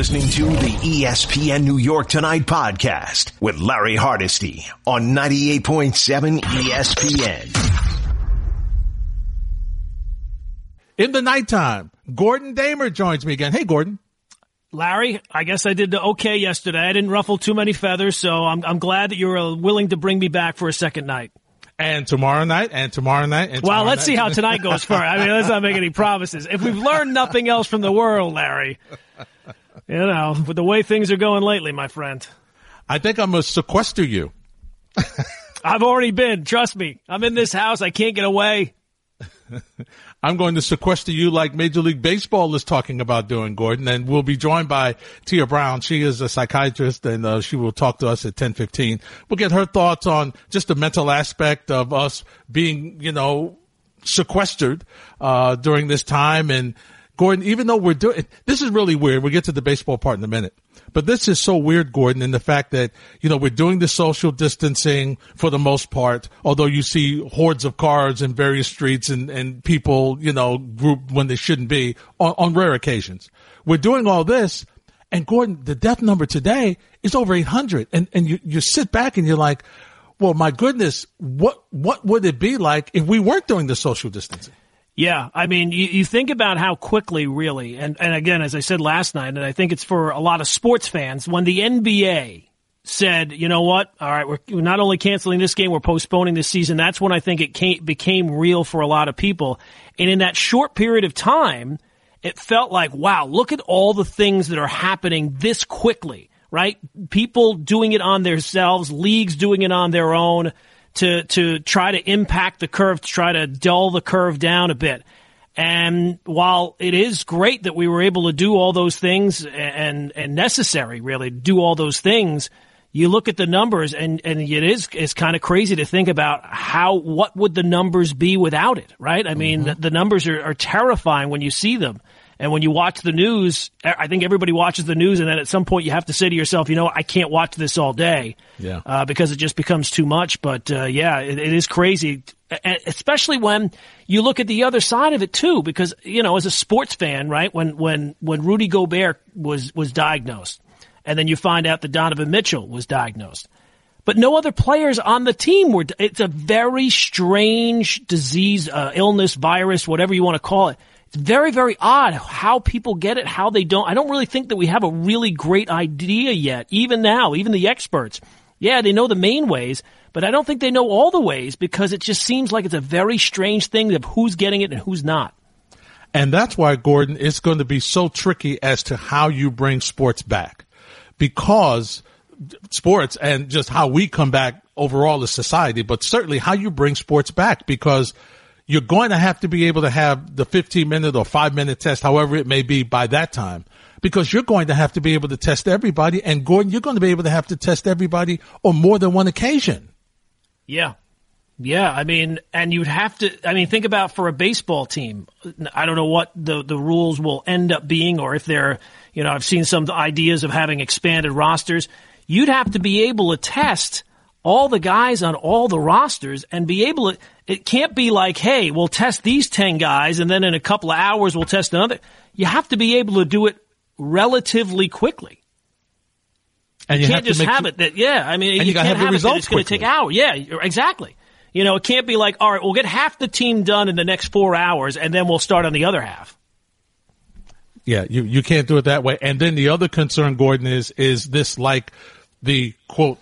listening to the ESPN New York Tonight podcast with Larry Hardesty on 98.7 ESPN. In the nighttime, Gordon Damer joins me again. Hey, Gordon. Larry, I guess I did okay yesterday. I didn't ruffle too many feathers, so I'm, I'm glad that you're uh, willing to bring me back for a second night. And tomorrow night, and tomorrow night, and tomorrow well, let's night. see how tonight goes first. I mean, let's not make any promises. If we've learned nothing else from the world, Larry, you know, with the way things are going lately, my friend, I think I'm gonna sequester you. I've already been. Trust me, I'm in this house. I can't get away. I'm going to sequester you like Major League Baseball is talking about doing, Gordon. And we'll be joined by Tia Brown. She is a psychiatrist and uh, she will talk to us at 1015. We'll get her thoughts on just the mental aspect of us being, you know, sequestered, uh, during this time. And Gordon, even though we're doing, this is really weird. We'll get to the baseball part in a minute. But this is so weird, Gordon, in the fact that, you know, we're doing the social distancing for the most part, although you see hordes of cars in various streets and, and people, you know, group when they shouldn't be on, on rare occasions. We're doing all this. And Gordon, the death number today is over 800. And, and you, you sit back and you're like, well, my goodness, what, what would it be like if we weren't doing the social distancing? Yeah, I mean, you, you think about how quickly, really, and, and again, as I said last night, and I think it's for a lot of sports fans, when the NBA said, you know what, all right, we're, not only canceling this game, we're postponing this season, that's when I think it came, became real for a lot of people. And in that short period of time, it felt like, wow, look at all the things that are happening this quickly, right? People doing it on themselves, leagues doing it on their own to to try to impact the curve, to try to dull the curve down a bit. And while it is great that we were able to do all those things and and necessary really to do all those things, you look at the numbers and and it is it's kind of crazy to think about how what would the numbers be without it, right? I mean, mm-hmm. the, the numbers are, are terrifying when you see them. And when you watch the news, I think everybody watches the news, and then at some point you have to say to yourself, you know, I can't watch this all day, Yeah. uh, because it just becomes too much. But uh, yeah, it, it is crazy, especially when you look at the other side of it too. Because you know, as a sports fan, right, when when when Rudy Gobert was was diagnosed, and then you find out that Donovan Mitchell was diagnosed. But no other players on the team were. It's a very strange disease, uh, illness, virus, whatever you want to call it. It's very, very odd how people get it, how they don't. I don't really think that we have a really great idea yet, even now, even the experts. Yeah, they know the main ways, but I don't think they know all the ways because it just seems like it's a very strange thing of who's getting it and who's not. And that's why, Gordon, it's going to be so tricky as to how you bring sports back because sports and just how we come back overall as society, but certainly how you bring sports back because you're going to have to be able to have the 15 minute or five minute test, however it may be by that time, because you're going to have to be able to test everybody. And Gordon, you're going to be able to have to test everybody on more than one occasion. Yeah. Yeah, I mean, and you'd have to, I mean, think about for a baseball team. I don't know what the, the rules will end up being or if they're, you know, I've seen some ideas of having expanded rosters. You'd have to be able to test all the guys on all the rosters and be able to, it can't be like, hey, we'll test these 10 guys and then in a couple of hours we'll test another. You have to be able to do it relatively quickly. And You, you can't just have it that, yeah, I mean, you, you can't have the have, that results it's going to take hours. Yeah, exactly. You know, it can't be like, all right, we'll get half the team done in the next four hours and then we'll start on the other half. Yeah, you, you can't do it that way. And then the other concern, Gordon, is, is this like the quote,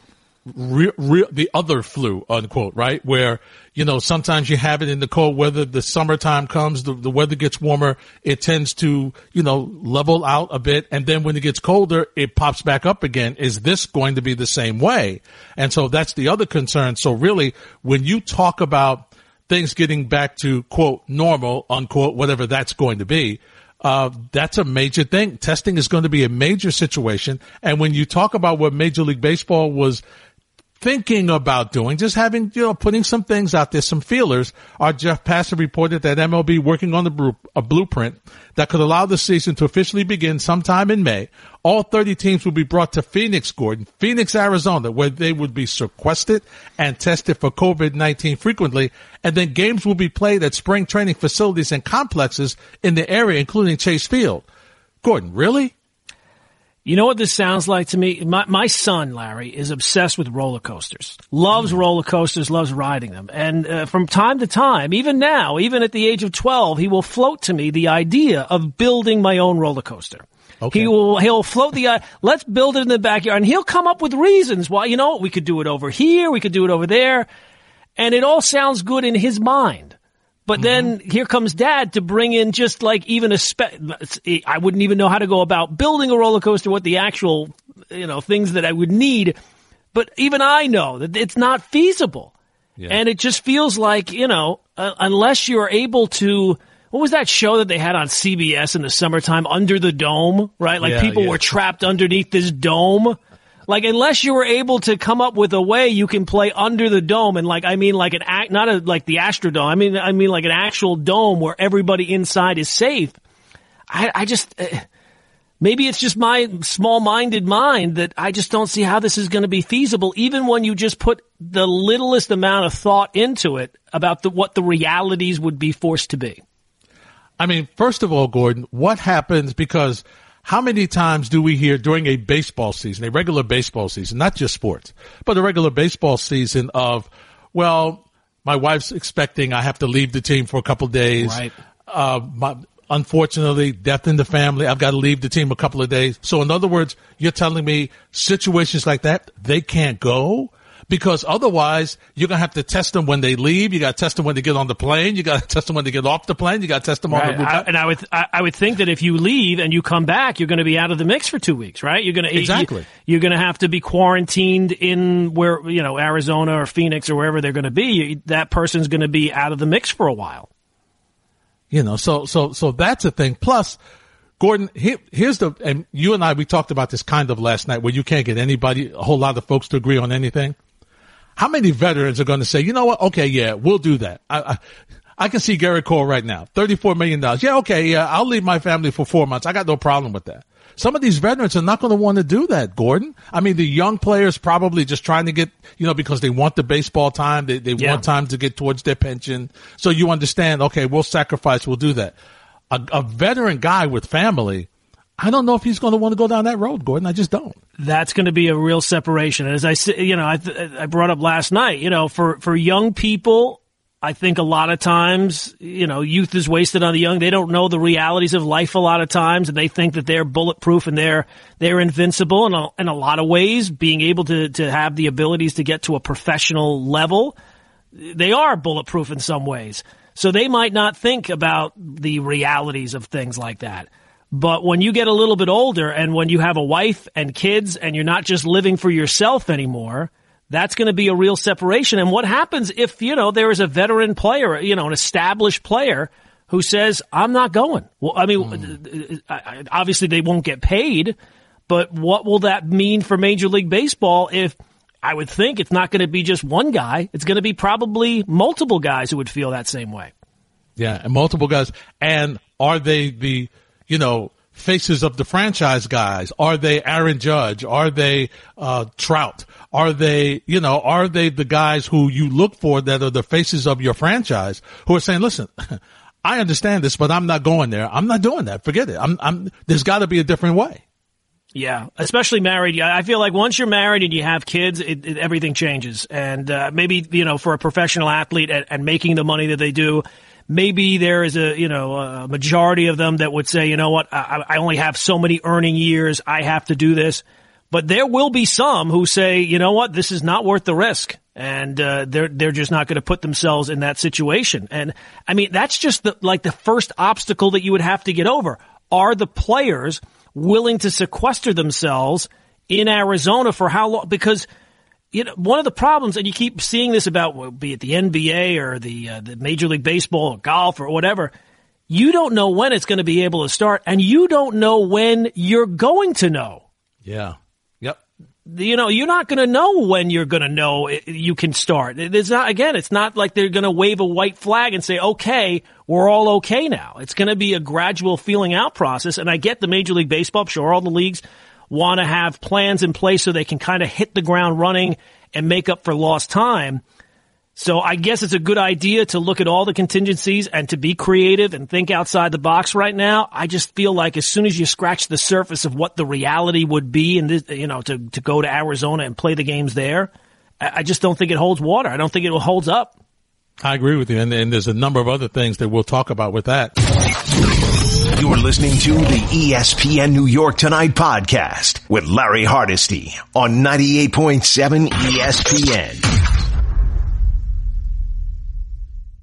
re, re, the other flu, unquote, right? Where, you know, sometimes you have it in the cold weather, the summertime comes, the, the weather gets warmer, it tends to, you know, level out a bit. And then when it gets colder, it pops back up again. Is this going to be the same way? And so that's the other concern. So really, when you talk about things getting back to quote normal, unquote, whatever that's going to be, uh, that's a major thing. Testing is going to be a major situation. And when you talk about what Major League Baseball was thinking about doing, just having, you know, putting some things out there, some feelers. Our Jeff Passan reported that MLB working on the bru- a blueprint that could allow the season to officially begin sometime in May. All 30 teams will be brought to Phoenix, Gordon, Phoenix, Arizona, where they would be sequestered and tested for COVID-19 frequently. And then games will be played at spring training facilities and complexes in the area, including Chase Field. Gordon, really? You know what this sounds like to me? My, my son, Larry, is obsessed with roller coasters. Loves roller coasters, loves riding them. And uh, from time to time, even now, even at the age of 12, he will float to me the idea of building my own roller coaster. Okay. He will he'll float the uh, let's build it in the backyard and he'll come up with reasons why you know we could do it over here, we could do it over there. And it all sounds good in his mind. But then here comes dad to bring in just like even a spe- I wouldn't even know how to go about building a roller coaster, what the actual, you know, things that I would need. But even I know that it's not feasible. Yeah. And it just feels like, you know, uh, unless you're able to, what was that show that they had on CBS in the summertime, Under the Dome, right? Like Yeah, people yeah. were trapped underneath this dome. Like unless you were able to come up with a way you can play under the dome, and like I mean like an act, not a like the Astrodome. I mean I mean like an actual dome where everybody inside is safe. I I just uh, maybe it's just my small-minded mind that I just don't see how this is going to be feasible, even when you just put the littlest amount of thought into it about the, what the realities would be forced to be. I mean, first of all, Gordon, what happens because how many times do we hear during a baseball season, a regular baseball season, not just sports, but a regular baseball season of, well, my wife's expecting I have to leave the team for a couple of days. Right. Uh, my, unfortunately, death in the family. I've got to leave the team a couple of days. So in other words, you're telling me situations like that, they can't go? Because otherwise, you're gonna have to test them when they leave. You got to test them when they get on the plane. You got to test them when they get off the plane. You got to test them on Right. the I, and I would I, I would think that if you leave and you come back, you're going to be out of the mix for two weeks, right? You're going to Exactly. You, are going to have to be quarantined in where you know Arizona or Phoenix or wherever they're going to be. That person's going to be out of the mix for a while. You know, so so so that's a thing. Plus, Gordon, here, here's the and you and I we talked about this kind of last night, where you can't get anybody, a whole lot of folks to agree on anything. How many veterans are going to say, you know what? Okay, yeah, we'll do that. I I, I can see Gerrit Cole right now, thirty-four million dollars. Yeah, okay, yeah, I'll leave my family for four months. I got no problem with that. Some of these veterans are not going to want to do that, Gordon. I mean, the young players probably just trying to get, you know, because they want the baseball time. They, they Yeah. want time to get towards their pension. So you understand, okay, we'll sacrifice, we'll do that. A, a veteran guy with family, I don't know if he's going to want to go down that road, Gordon. I just don't. That's going to be a real separation. As I you know, I, I brought up last night, you know, for for young people. I think a lot of times, you know, youth is wasted on the young. They don't know the realities of life a lot of times, and they think that they're bulletproof and they're they're invincible. And in, in a lot of ways, being able to to have the abilities to get to a professional level, they are bulletproof in some ways. So they might not think about the realities of things like that. But when you get a little bit older and when you have a wife and kids and you're not just living for yourself anymore, that's going to be a real separation. And what happens if, you know, there is a veteran player, you know, an established player who says, I'm not going? Well, I mean, I- obviously they won't get paid, but what will that mean for Major League Baseball if I would think it's not going to be just one guy. It's going to be probably multiple guys who would feel that same way. Yeah, and multiple guys. And are they the, you know, faces of the franchise guys? Are they Aaron Judge? Are they uh, Trout? Are they, you know, are they the guys who you look for that are the faces of your franchise who are saying, listen, I understand this, but I'm not going there. I'm not doing that. Forget it. I'm, I'm, there's got to be a different way. Yeah, especially married. I feel like once you're married and you have kids, it, it, everything changes. And uh, maybe you know, for a professional athlete and, and making the money that they do, maybe there is a you know a majority of them that would say, you know what, I, I only have so many earning years, I have to do this. But there will be some who say, you know what, this is not worth the risk, and uh, they're they're just not going to put themselves in that situation. And I mean, that's just the, like the first obstacle that you would have to get over. Are the players willing to sequester themselves in Arizona for how long? Because you know, one of the problems, and you keep seeing this about, well, be it the NBA or the uh, the Major League Baseball or golf or whatever. You don't know when it's going to be able to start, and you don't know when you're going to know. Yeah. Yep. You know, you're not going to know when you're going to know it, you can start. It's not again. It's not like they're going to wave a white flag and say, "Okay, we're all okay now." It's going to be a gradual feeling out process. And I get the Major League Baseball. I'm sure all the leagues want to have plans in place so they can kind of hit the ground running and make up for lost time. So I guess it's a good idea to look at all the contingencies and to be creative and think outside the box right now. I just feel like as soon as you scratch the surface of what the reality would be and you know, to, to go to Arizona and play the games there, I just don't think it holds water. I don't think it holds up. I agree with you. And, and there's a number of other things that we'll talk about with that. You're listening to the ESPN New York Tonight podcast with Larry Hardesty on 98.7 ESPN.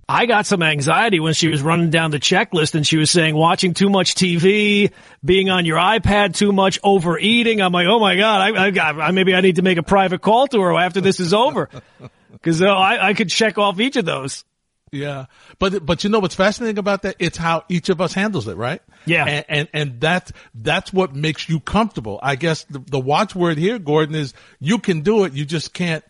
I got some anxiety when she was running down the checklist and she was saying watching too much TV, being on your iPad too much, overeating. I'm like, oh my god, I, I, I maybe I need to make a private call to her after this is over because uh, I, I could check off each of those. Yeah, but but you know what's fascinating about that? It's how each of us handles it, right? Yeah, and and, and that's that's what makes you comfortable. I guess the, the watchword here, Gordon, is you can do it. You just can't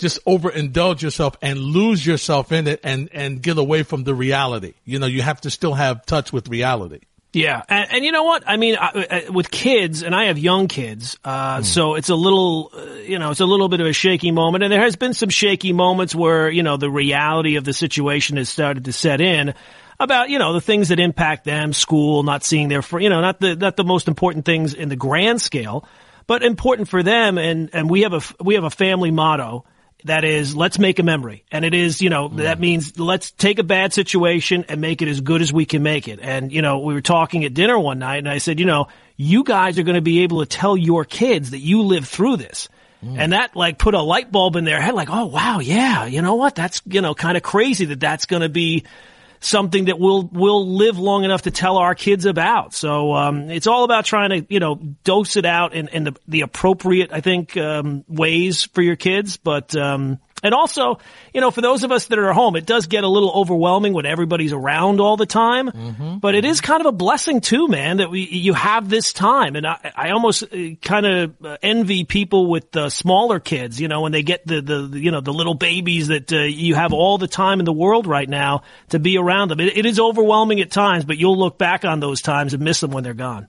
just overindulge yourself and lose yourself in it and, and get away from the reality. You know, you have to still have touch with reality. Yeah, and, and you know what? I mean, I, I, with kids, and I have young kids, uh, mm. so it's a little, uh, you know, it's a little bit of a shaky moment, and there has been some shaky moments where you know the reality of the situation has started to set in about you know the things that impact them, school, not seeing their, fr- you know, not the not the most important things in the grand scale, but important for them, and and we have a we have a family motto that is let's make a memory and it is you know mm. that means let's take a bad situation and make it as good as we can make it and you know we were talking at dinner one night and i said you know you guys are going to be able to tell your kids that you lived through this mm. and that like put a light bulb in their head like oh wow yeah you know what that's you know kind of crazy that that's going to be something that we'll we'll live long enough to tell our kids about. So um, it's all about trying to you know dose it out in, in the the appropriate I think um, ways for your kids, but. Um, and also, you know, for those of us that are at home, it does get a little overwhelming when everybody's around all the time. Mm-hmm. But it is kind of a blessing too, man, that we you have this time. And I, I almost uh, kind of uh, envy people with the smaller kids. You know, when they get the the you know the little babies that uh, you have all the time in the world right now to be around them. It, it is overwhelming at times, but you'll look back on those times and miss them when they're gone.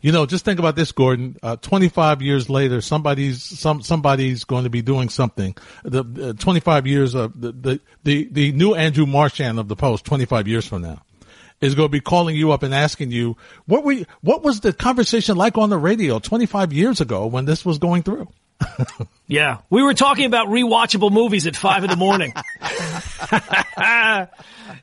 You know, just think about this, Gordon. Uh, 25 years later, somebody's some somebody's going to be doing something. The uh, 25 years of the, the the the new Andrew Marchand of the Post, 25 years from now, is going to be calling you up and asking you what we what was the conversation like on the radio 25 years ago when this was going through. yeah, we were talking about rewatchable movies at five in the morning.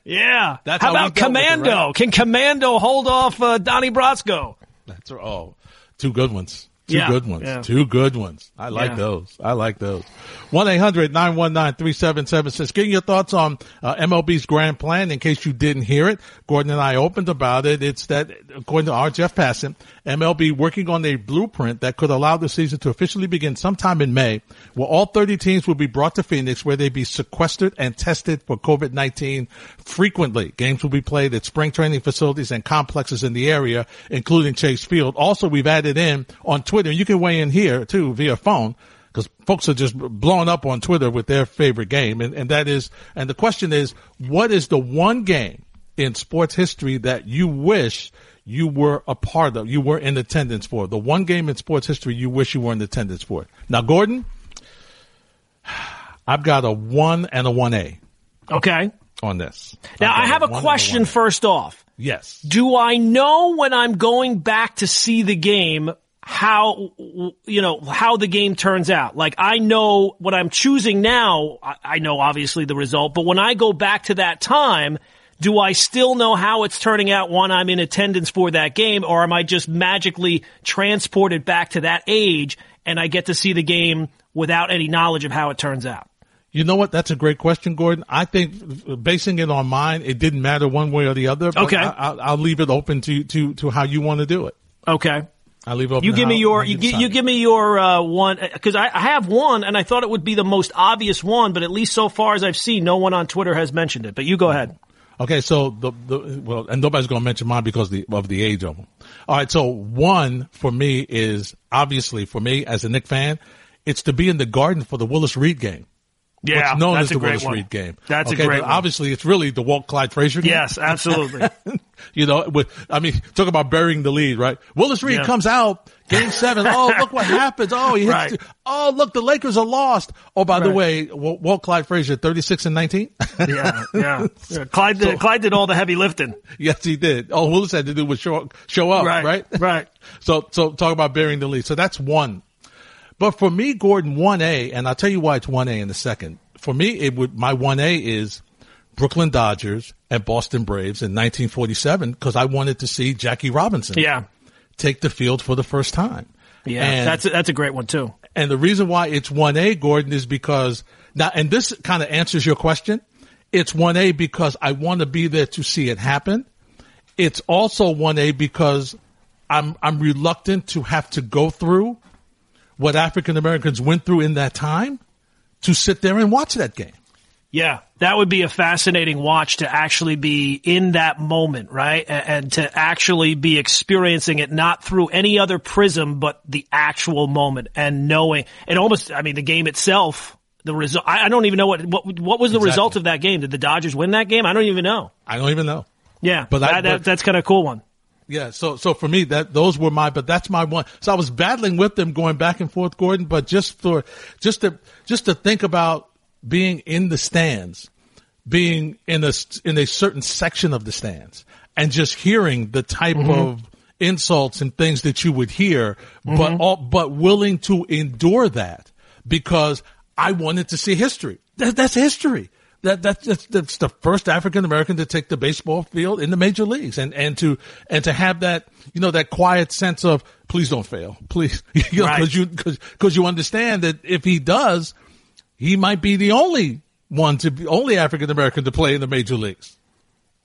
yeah, That's how, how about Commando? It, right? Can Commando hold off uh, Donnie Brasco? That's oh, two good ones. Two yeah, good ones. Yeah. Two good ones. I like yeah. those. I like those. 1-800-919-3776. Getting your thoughts on uh, MLB's grand plan in case you didn't hear it. Gordon and I opened about it. It's that, according to our Jeff Passan, MLB working on a blueprint that could allow the season to officially begin sometime in May, where all 30 teams will be brought to Phoenix, where they be sequestered and tested for COVID-19 frequently. Games will be played at spring training facilities and complexes in the area, including Chase Field. Also, we've added in on Twitter. You can weigh in here too via phone because folks are just blowing up on Twitter with their favorite game. And, and that is, and the question is, what is the one game in sports history that you wish you were a part of, you were in attendance for? The one game in sports history you wish you were in attendance for. Now, Gordon, I've got a one and a one A. Okay. On this. Now, I have a, a question first off. Yes. Do I know when I'm going back to see the game how you know how the game turns out. Like I know what I'm choosing now. I know obviously the result, but when I go back to that time, do I still know how it's turning out when I'm in attendance for that game, or am I just magically transported back to that age and I get to see the game without any knowledge of how it turns out? You know what? That's a great question, Gordon. I think basing it on mine, it didn't matter one way or the other. okay, I, will leave it open to to to how you want to do it. Okay. I leave it open. You give me your you, you, give me your uh, one because I, I, have one and I thought it would be the most obvious one, but at least so far as I've seen, no one on Twitter has mentioned it. But you go ahead. Okay, so the the well, and nobody's going to mention mine because the, of the age of them. All right, so one for me is obviously for me as a Knick fan, it's to be in the Garden for the Willis Reed game Yeah, what's known that's as a the great Willis one. Reed game. That's a great but one. Obviously, it's really the Walt Clyde Frazier game. Yes, absolutely. you know, with, I mean, talk about burying the lead, right? Willis Reed Yeah. comes out, game seven. Oh, look what happens. Oh, he hits. Right. Oh, look, the Lakers are lost. Oh, by the way, Walt Clyde Frazier, 36 and 19. yeah, yeah. yeah. Clyde, did, Clyde did all the heavy lifting. yes, he did. All Willis had to do was show, show up, Right, right? right. So, so talk about burying the lead. So that's one. But for me, Gordon, 1A, and I'll tell you why it's 1A in a second. For me, it would, my 1A is Brooklyn Dodgers and Boston Braves in 1947 because I wanted to see Jackie Robinson Yeah, take the field for the first time. yeah. And, that's a, that's a great one too. and the reason why it's 1A, Gordon, is because now, and this kind of answers your question. It's 1A because I want to be there to see it happen. It's also 1A because I'm, I'm reluctant to have to go through what African Americans went through in that time to sit there and watch that game. Yeah, that would be a fascinating watch to actually be in that moment, right? And, to actually be experiencing it not through any other prism, but the actual moment and knowing it almost, I mean, the game itself, the result, I, I don't even know what, what, what was the Exactly. result of that game? Did the Dodgers win that game? I don't even know. I don't even know. Yeah, But I- that, that, but- that's kind of a cool one. Yeah, so so for me that those were my but that's my one. So I was battling with them going back and forth, Gordon, but just for just to just to think about being in the stands, being in a in a certain section of the stands and just hearing the type mm-hmm. of insults and things that you would hear, but mm-hmm. all, but willing to endure that because I wanted to see history. That, that's history. That, that's, that's, that's the first African American to take the baseball field in the major leagues and, and to, and to have that, you know, that quiet sense of, please don't fail. Please. you know, Right. cause you, cause, cause you understand that if he does, he might be the only one to be, only African American to play in the major leagues.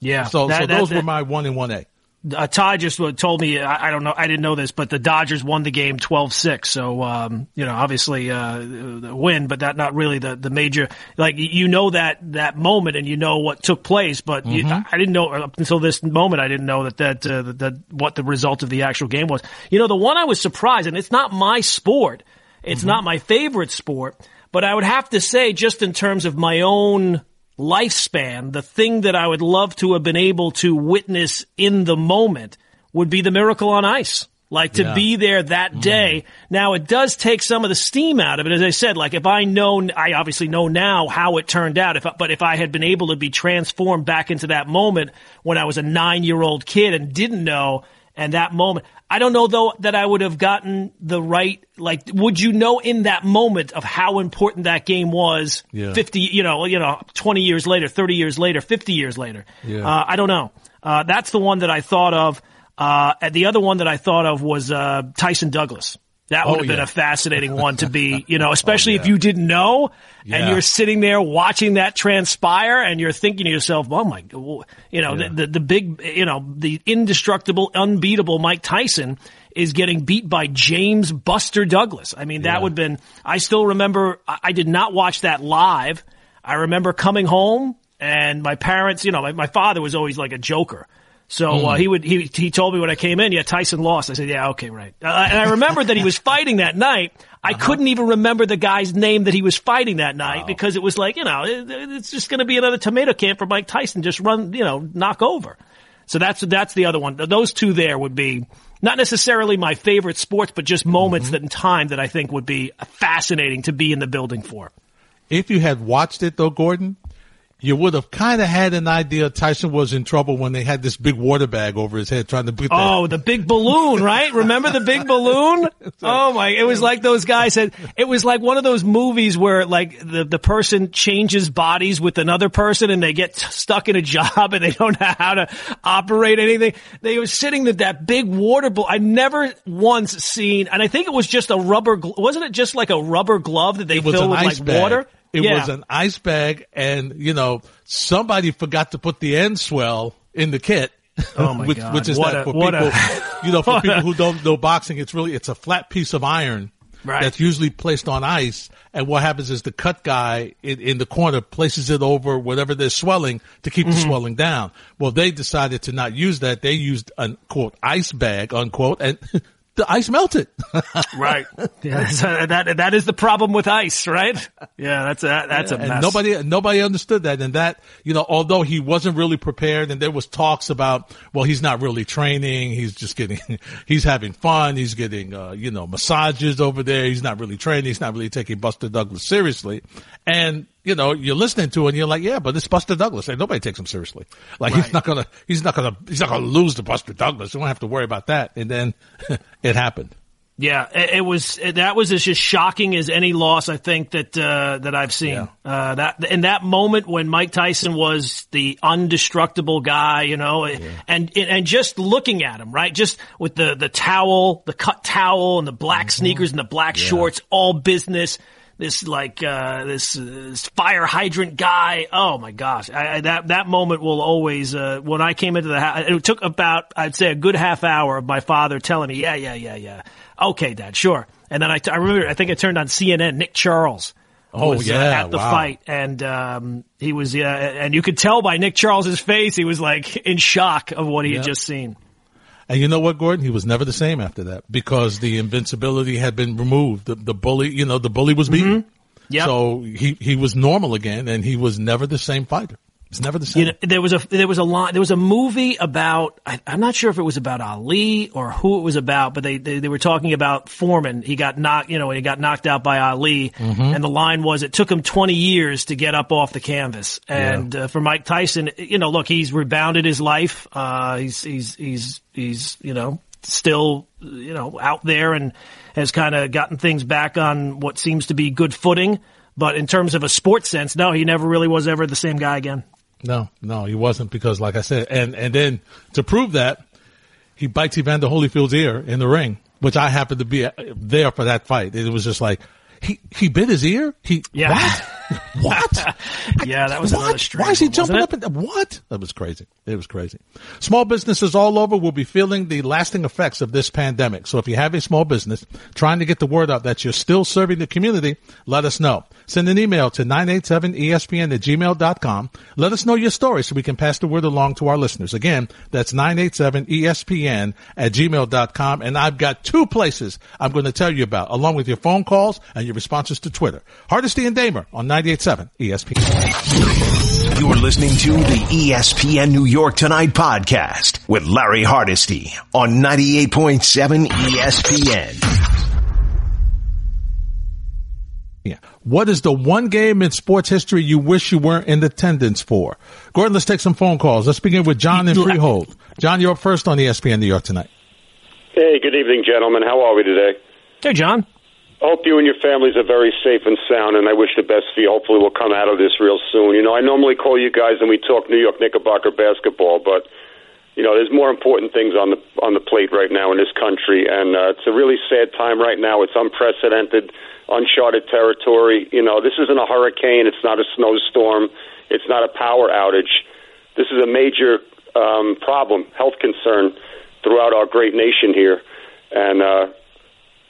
Yeah. So, that- so that- those that- were my one and one A. uh, Ty just told me, I, I don't know, I didn't know this, but the Dodgers won the game 12-6. So, um, you know, obviously, uh, the win, but that not really the, the major, like, you know that, that moment and you know what took place, but Mm-hmm. I didn't know up until this moment, I didn't know that, that, uh, that, that, what the result of the actual game was. You know, the one I was surprised, and it's not my sport. It's Mm-hmm. not my favorite sport, but I would have to say, just in terms of my own lifespan, the thing that I would love to have been able to witness in the moment would be the miracle on ice. Like to Yeah. be there that mm. day. Now it does take some of the steam out of it. As I said, like if I know, I obviously know now how it turned out. If, I, but if I had been able to be transformed back into that moment when I was a nine year old kid and didn't know, and that moment, I don't know though that I would have gotten the right, like, would you know in that moment of how important that game was Yeah. 50, you know, you know, 20 years later, 30 years later, 50 years later? Yeah. Uh, I don't know. Uh, that's the one that I thought of. Uh, and the other one that I thought of was, uh, Tyson Douglas. That oh, would Oh, have been yeah. a fascinating one to be, you know, oh, especially if yeah. you didn't know and you're sitting there watching that transpire and you're thinking to yourself, oh my, you know, Yeah. the, the, the big, you know, the indestructible, unbeatable Mike Tyson is getting beat by James Buster Douglas. I mean, that Yeah. would have been, I still remember, I, I did not watch that live. I remember coming home and my parents, you know, my, my father was always like a joker. So uh, he would he he told me when I came in, yeah, Tyson lost. I said, yeah, okay, right. Uh, and I remember that he was fighting that night. I couldn't even remember the guy's name that he was fighting that night because it was like, you know, it, it's just going to be another tomato can for Mike Tyson, just run, you know, knock over. So that's that's the other one. Those two there would be not necessarily my favorite sports, but just moments that in time that I think would be fascinating to be in the building for. If you had watched it though, Gordon, you would have kind of had an idea Tyson was in trouble when they had this big water bag over his head trying to put that. Oh, the big balloon, right? Remember the big balloon? Oh my, it was like those guys said, it was like one of those movies where like the, the person changes bodies with another person and they get t- stuck in a job and they don't know how to operate anything. They were sitting with that big water balloon. I've never once seen, and I think it was just a rubber, gl- wasn't it just like a rubber glove that they it was fill an with like bag. water? It Yeah. was an ice bag, and you know somebody forgot to put the Enswell in the kit. Oh, my which, God. Which is What that a- for what people, a- you know, for people a- who don't know boxing, it's really it's a flat piece of iron Right. that's usually placed on ice. And what happens is the cut guy in, in the corner places it over whatever they're swelling to keep Mm-hmm. the swelling down. Well, they decided to not use that. They used a quote ice bag unquote, and the ice melted. right. Yeah, so that that is the problem with ice, right? Yeah, that's a that's a mess. And nobody nobody understood that, and that you know, although he wasn't really prepared, and there was talks about, well, he's not really training, he's just getting, he's having fun, he's getting, uh, you know, massages over there, he's not really training, he's not really taking Buster Douglas seriously, and you know, you're listening to it and you're like, yeah, but it's Buster Douglas. And nobody takes him seriously. Like right. he's not gonna, he's not gonna, he's not gonna lose to Buster Douglas. You don't have to worry about that. And then it happened. Yeah, it, was that was as just shocking as any loss I think that uh, that I've seen. Yeah. Uh, that in that moment when Mike Tyson was the undestructible guy, you know, yeah. and and just looking at him, right, just with the the towel, the cut towel, and the black mm-hmm. sneakers and the black yeah. shorts, all business this like uh, this, uh, this, fire hydrant guy. Oh my gosh, I, I, that that moment will always. Uh, when I came into the house, it took about I'd say a good half hour of my father telling me, "Yeah, yeah, yeah, yeah, okay, Dad, sure." And then I, t- I remember I think I turned on CNN. Nick Charles. Oh was, uh, yeah, at the wow. fight, and um, he was, uh, and you could tell by Nick Charles's face, he was like in shock of what he had just seen. And you know what, Gordon? He was never the same after that because the invincibility had been removed. The, the bully, you know, the bully was beaten. Mm-hmm. Yep. So he, he was normal again and he was never the same fighter. It's never the same. You know, there was a there was a line there was a movie about I, am not sure if it was about Ali or who it was about, but they, they, they were talking about Foreman. He got knocked, you know, he got knocked out by Ali, mm-hmm. and the line was it took him 20 years to get up off the canvas. And yeah. uh, for Mike Tyson, you know, look, he's rebounded his life. Uh, he's he's he's he's you know still you know out there and has kind of gotten things back on what seems to be good footing. But in terms of a sports sense, no, he never really was ever the same guy again. No, no, he wasn't because, like I said, and and then to prove that, he bites Evander Holyfield's ear in the ring, which I happened to be there for that fight. It was just like he he bit his ear. He yeah. What? what? yeah, that was what? another strange. Why is he jumping up and what? That was crazy. It was crazy. Small businesses all over will be feeling the lasting effects of this pandemic. So if you have a small business trying to get the word out that you're still serving the community, let us know. Send an email to 987ESPN at gmail.com. Let us know your story so we can pass the word along to our listeners. Again, that's 987ESPN at gmail.com. And I've got two places I'm going to tell you about along with your phone calls and your responses to Twitter. Hardesty and Damer on 98.7 ESPN. You're listening to the ESPN New York Tonight podcast with Larry Hardesty on 98.7 ESPN. Yeah. What is the one game in sports history you wish you weren't in attendance for? Gordon, let's take some phone calls. Let's begin with John in Freehold. John, you're up first on ESPN New York tonight. Hey, good evening, gentlemen. How are we today? Hey, John. Hope you and your families are very safe and sound, and I wish the best for you. Hopefully, we'll come out of this real soon. You know, I normally call you guys and we talk New York Knickerbocker basketball, but you know, there's more important things on the on the plate right now in this country, and uh, it's a really sad time right now. It's unprecedented, uncharted territory. You know, this isn't a hurricane. It's not a snowstorm. It's not a power outage. This is a major um, problem, health concern throughout our great nation here, and. Uh,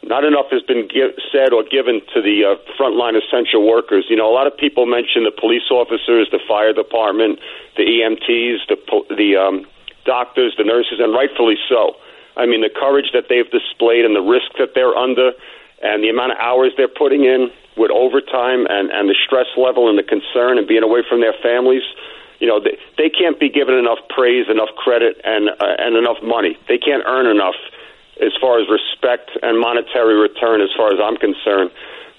not enough has been give, said or given to the uh, frontline essential workers. You know, a lot of people mention the police officers, the fire department, the EMTs, the the um, doctors, the nurses, and rightfully so. I mean, the courage that they've displayed and the risk that they're under, and the amount of hours they're putting in with overtime and and the stress level and the concern and being away from their families. You know, they, they can't be given enough praise, enough credit, and uh, and enough money. They can't earn enough as far as respect and monetary return, as far as I'm concerned.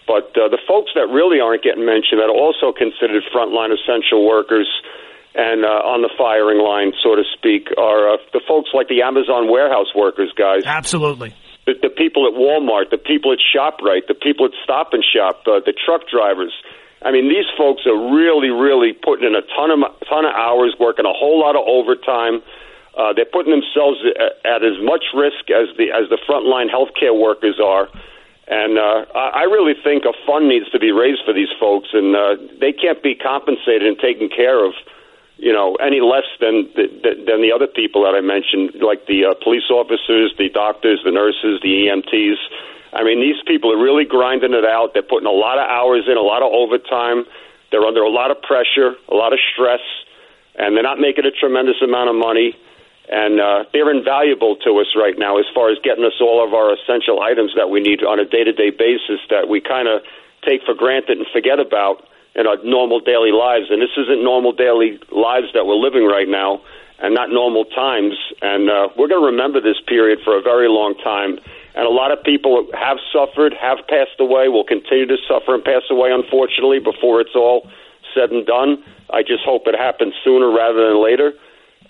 But uh, the folks that really aren't getting mentioned, that are also considered frontline essential workers and uh, on the firing line, so to speak, are uh, the folks like the Amazon warehouse workers, guys. Absolutely. The, the people at Walmart, the people at ShopRite, the people at Stop and Shop, uh, the truck drivers. I mean, these folks are really, really putting in a ton of ton of hours, working a whole lot of overtime. Uh, they're putting themselves at, at as much risk as the as the frontline healthcare workers are. And uh, I really think a fund needs to be raised for these folks, and uh, they can't be compensated and taken care of, you know, any less than the, than the other people that I mentioned, like the uh, police officers, the doctors, the nurses, the EMTs. I mean, these people are really grinding it out. They're putting a lot of hours in, a lot of overtime. They're under a lot of pressure, a lot of stress, and they're not making a tremendous amount of money and uh, they're invaluable to us right now as far as getting us all of our essential items that we need on a day-to-day basis that we kind of take for granted and forget about in our normal daily lives. And this isn't normal daily lives that we're living right now, and not normal times. And uh, we're going to remember this period for a very long time. And a lot of people have suffered, have passed away, will continue to suffer and pass away, unfortunately, before it's all said and done. I just hope it happens sooner rather than later.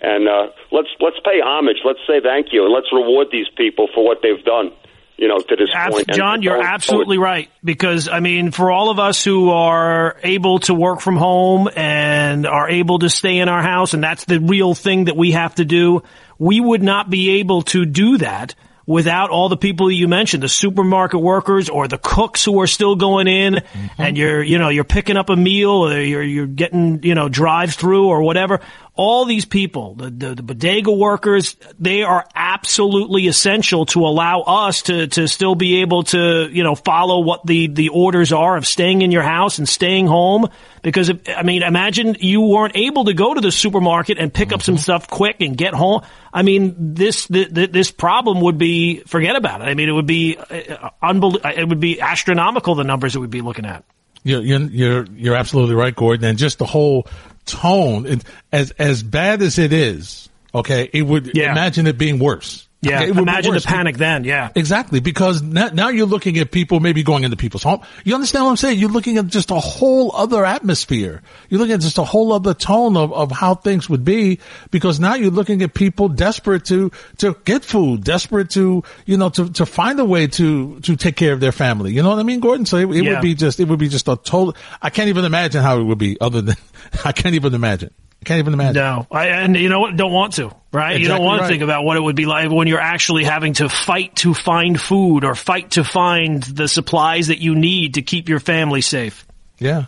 And uh, let's let's pay homage. Let's say thank you, and let's reward these people for what they've done. You know, to this Abs- point. John, And you're going absolutely forward. right. Because, I mean, for all of us who are able to work from home and are able to stay in our house, and that's the real thing that we have to do, we would not be able to do that without all the people that you mentioned, the supermarket workers or the cooks who are still going in Mm-hmm. and you're, you know, you're picking up a meal or you're, you're getting, you know, drive through or whatever. All these people, the, the, the bodega workers, they are absolutely essential to allow us to, to still be able to, you know, follow what the, the orders are of staying in your house and staying home. Because, if, I mean, imagine you weren't able to go to the supermarket and pick up some stuff quick and get home. I mean, this, th- th- this problem would be, forget about it. I mean, it would be, uh, unbel- it would be astronomical, the numbers that we'd be looking at. You're you're you're absolutely right, Gordon. And just the whole tone, as as bad as it is, okay, it would Yeah. imagine it being worse. Yeah. Okay, it would be imagine the panic then. Yeah. Exactly, because now, now you're looking at people maybe going into people's home. You understand what I'm saying? You're looking at just a whole other atmosphere. You're looking at just a whole other tone of, of how things would be because now you're looking at people desperate to, to get food, desperate to, you know, to, to find a way to, to take care of their family. You know what I mean, Gordon? So it, it Yeah. would be just, it would be just a total, I can't even imagine how it would be other than, I can't even imagine. I can't even imagine. No, I, and you know what? Don't want to, right? you don't Exactly want to think about what it would be like when you're actually having to fight to find food or fight to find the supplies that you need to keep your family safe. Yeah.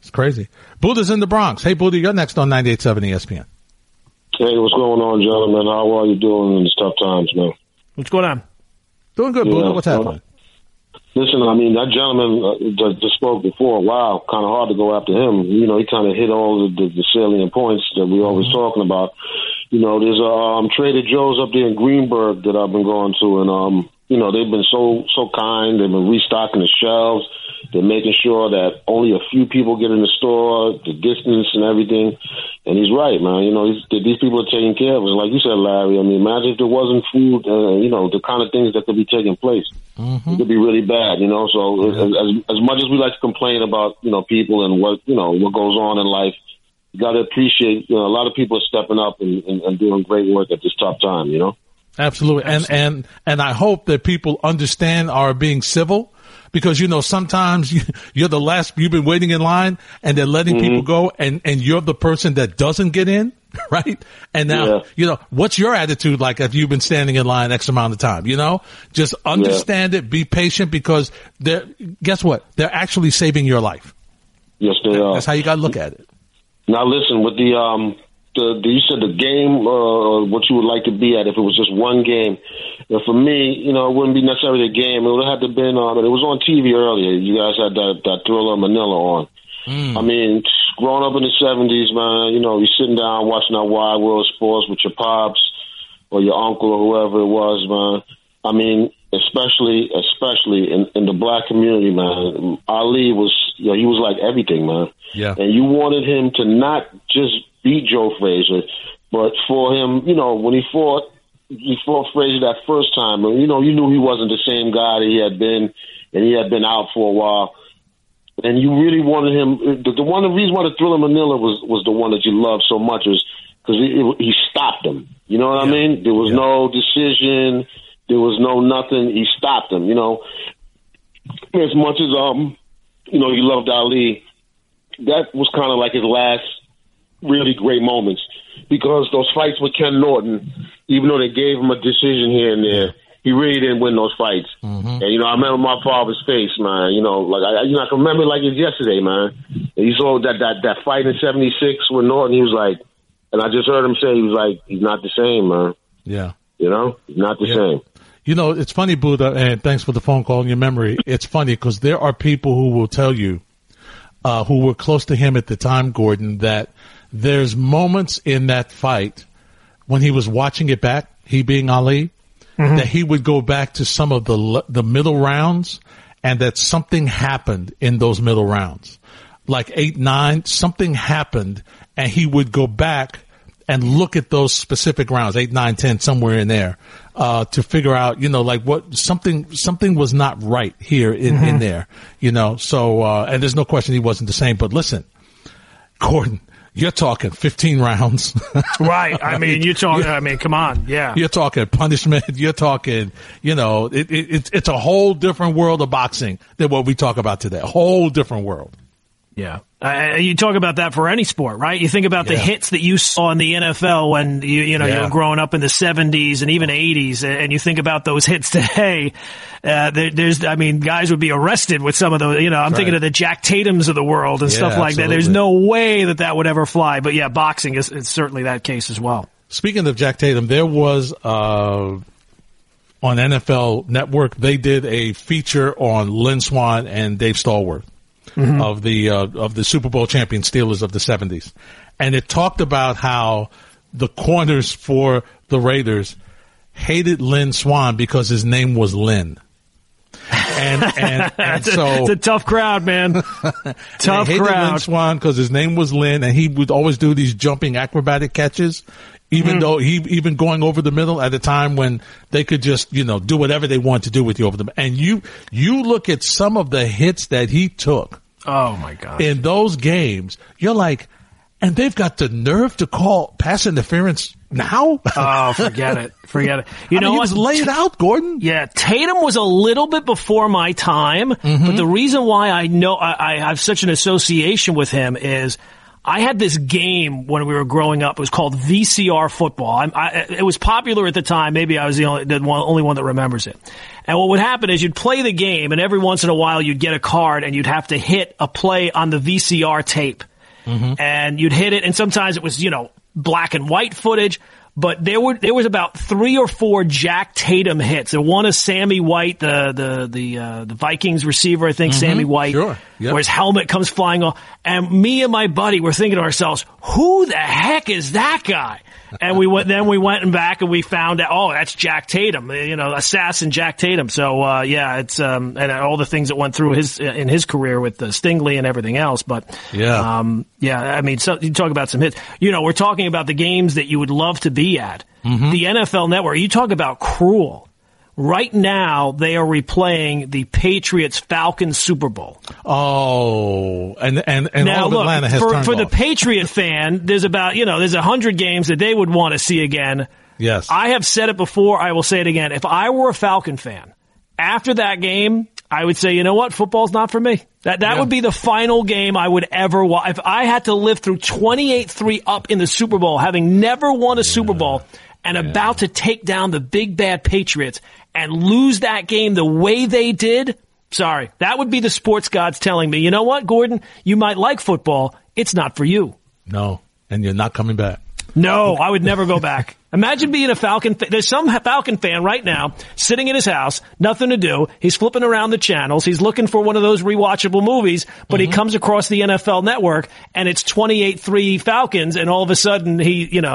It's crazy. Buddha's in the Bronx. Hey, Buddha, you're next on 98.7 ESPN. Hey, what's going on, gentlemen? How are you doing in these tough times, man? What's going on? Doing good, Yeah, Buddha. What's well, happening? Listen, I mean, that gentleman uh, that just spoke before, wow, kind of hard to go after him. You know, he kind of hit all the, the, the salient points that we always talking about. You know, there's a um, Trader Joe's up there in Greenburgh that I've been going to, and, um, you know, they've been so, so kind. They've been restocking the shelves. They're making sure that only a few people get in the store, the distance and everything. And he's right, man. You know, he's, these people are taking care of us. Like you said, Larry, I mean, imagine if there wasn't food, uh, you know, the kind of things that could be taking place. It could be really bad, you know. So as, as as much as we like to complain about, you know, people and what you know what goes on in life, you got to appreciate. You know, a lot of people are stepping up and, and, and doing great work at this tough time. You know. Absolutely. And, and, and I hope that people understand our being civil because, you know, sometimes you, you're the last, you've been waiting in line and they're letting Mm-hmm. people go and, and you're the person that doesn't get in. Right. And now, Yeah. you know, what's your attitude like if you've been standing in line X amount of time? You know, just understand it, be patient because they're, guess what? They're actually saving your life. Yes, they are. That's how you got to look at it. Now listen, with the um the, the you said the game uh what you would like to be at if it was just one game. And for me, you know, it wouldn't be necessarily a game. It would have had to been um it was on TV earlier. You guys had that that thriller Manila on. I mean, growing up in the seventies, man, you know, you're sitting down watching that wide world sports with your pops or your uncle or whoever it was, man. I mean, especially especially in, in the black community, man. Ali was you know, he was like everything, man. Yeah. And you wanted him to not just beat Joe Frazier, but for him, you know, when he fought he fought Frazier that first time, and you know, you knew he wasn't the same guy that he had been and he had been out for a while. And you really wanted him. The, the one, the reason why the Thriller Manila was was the one that you loved so much is because he, he stopped him. You know what I mean? There was no decision. There was no nothing. He stopped him. You know, as much as um, you know, you loved Ali. That was kind of like his last really great moments because those fights with Ken Norton, even though they gave him a decision here and there, he really didn't win those fights. And you know, I remember my father's face, man. You know, like I, you know, I can remember like it's yesterday, man. And he saw that that that fight in '76 with Norton. He was like, and I just heard him say, he was like, he's not the same, man. Yeah. You know, he's not the Yeah. same. You know, it's funny, Buddha, and thanks for the phone call and your memory. It's funny because there are people who will tell you, uh, who were close to him at the time, Gordon, that there's moments in that fight when he was watching it back, he being Ali, mm-hmm. that he would go back to some of the the middle rounds, and that something happened in those middle rounds, like eight nine, something happened, and he would go back and look at those specific rounds, eight, nine, ten, somewhere in there, uh, to figure out, you know, like what something something was not right here in, mm-hmm. in there, you know. So uh, and there's no question he wasn't the same. But listen, Gordon, you're talking 15 rounds. right. I mean, you're talking, I mean, come on. Yeah. You're talking punishment. You're talking, you know, it, it, it's, it's a whole different world of boxing than what we talk about today. A whole different world. Yeah. Uh, you talk about that for any sport, right? You think about yeah. the hits that you saw in the NFL when you you know yeah. you were growing up in the '70s and even '80s, and you think about those hits today. Uh, there, there's, I mean, guys would be arrested with some of those. You know, I'm right. thinking of the Jack Tatum's of the world and yeah, stuff like absolutely. that. There's no way that that would ever fly. But yeah, boxing is, is certainly that case as well. Speaking of Jack Tatum, there was uh, on NFL Network they did a feature on Lynn Swann and Dave Stallworth mm-hmm. of the uh, of the Super Bowl champion Steelers of the '70s, and it talked about how the corners for the Raiders hated Lynn Swann because his name was Lynn. And, and, and so it's a tough crowd, man. tough hated crowd. Lynn Swann because his name was Lynn, and he would always do these jumping acrobatic catches even mm. though he even going over the middle at a time when they could just you know do whatever they want to do with you over the and you you look at some of the hits that he took oh my god in those games you're like and they've got the nerve to call pass interference now? Oh forget it. Forget it. You I know mean, he was laid out Gordon. Yeah Tatum was a little bit before my time mm-hmm. but the reason why I know I, I have such an association with him is I had this game when we were growing up. It was called VCR football. I, I, it was popular at the time. Maybe I was the only, the one, only one that remembers it. And what would happen is you'd play the game, and every once in a while you'd get a card, and you'd have to hit a play on the VCR tape. Mm-hmm. And you'd hit it, and sometimes it was, you know, black and white footage but there were there was about three or four Jack Tatum hits. And one is Sammy White, the the the uh, the Vikings receiver, I think, mm-hmm. Sammy White, sure. yep. where his helmet comes flying off. And me and my buddy were thinking to ourselves, "Who the heck is that guy?" And we went. Then we went and back and we found out. Oh, that's Jack Tatum. You know, assassin Jack Tatum. So uh, yeah, it's um, and all the things that went through his in his career with the Stingley and everything else. But yeah, um, yeah. I mean, so you talk about some hits. You know, we're talking about the games that you would love to be at. Mm-hmm. The NFL Network. You talk about cruel. Right now, they are replaying the Patriots Falcons Super Bowl. Oh, and and and now, all look, Atlanta has for, for the Patriot fan. There's about you know there's a hundred games that they would want to see again. Yes, I have said it before. I will say it again. If I were a Falcon fan, after that game, I would say, you know what, football's not for me. That that yeah. would be the final game I would ever watch. If I had to live through 28-3 up in the Super Bowl, having never won a yeah. Super Bowl and yeah. about to take down the big bad Patriots, and lose that game the way they did, sorry, that would be the sports gods telling me, you know what, Gordon, you might like football. It's not for you. No, and you're not coming back. No, I would never go back. Imagine being a Falcon. Fa- There's some Falcon fan right now sitting in his house, nothing to do. He's flipping around the channels. He's looking for one of those rewatchable movies, but mm-hmm. he comes across the NFL Network and it's 28-3 Falcons, and all of a sudden he, you know.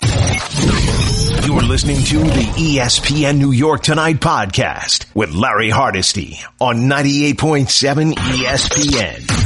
You're listening to the ESPN New York Tonight podcast with Larry Hardesty on 98.7 ESPN.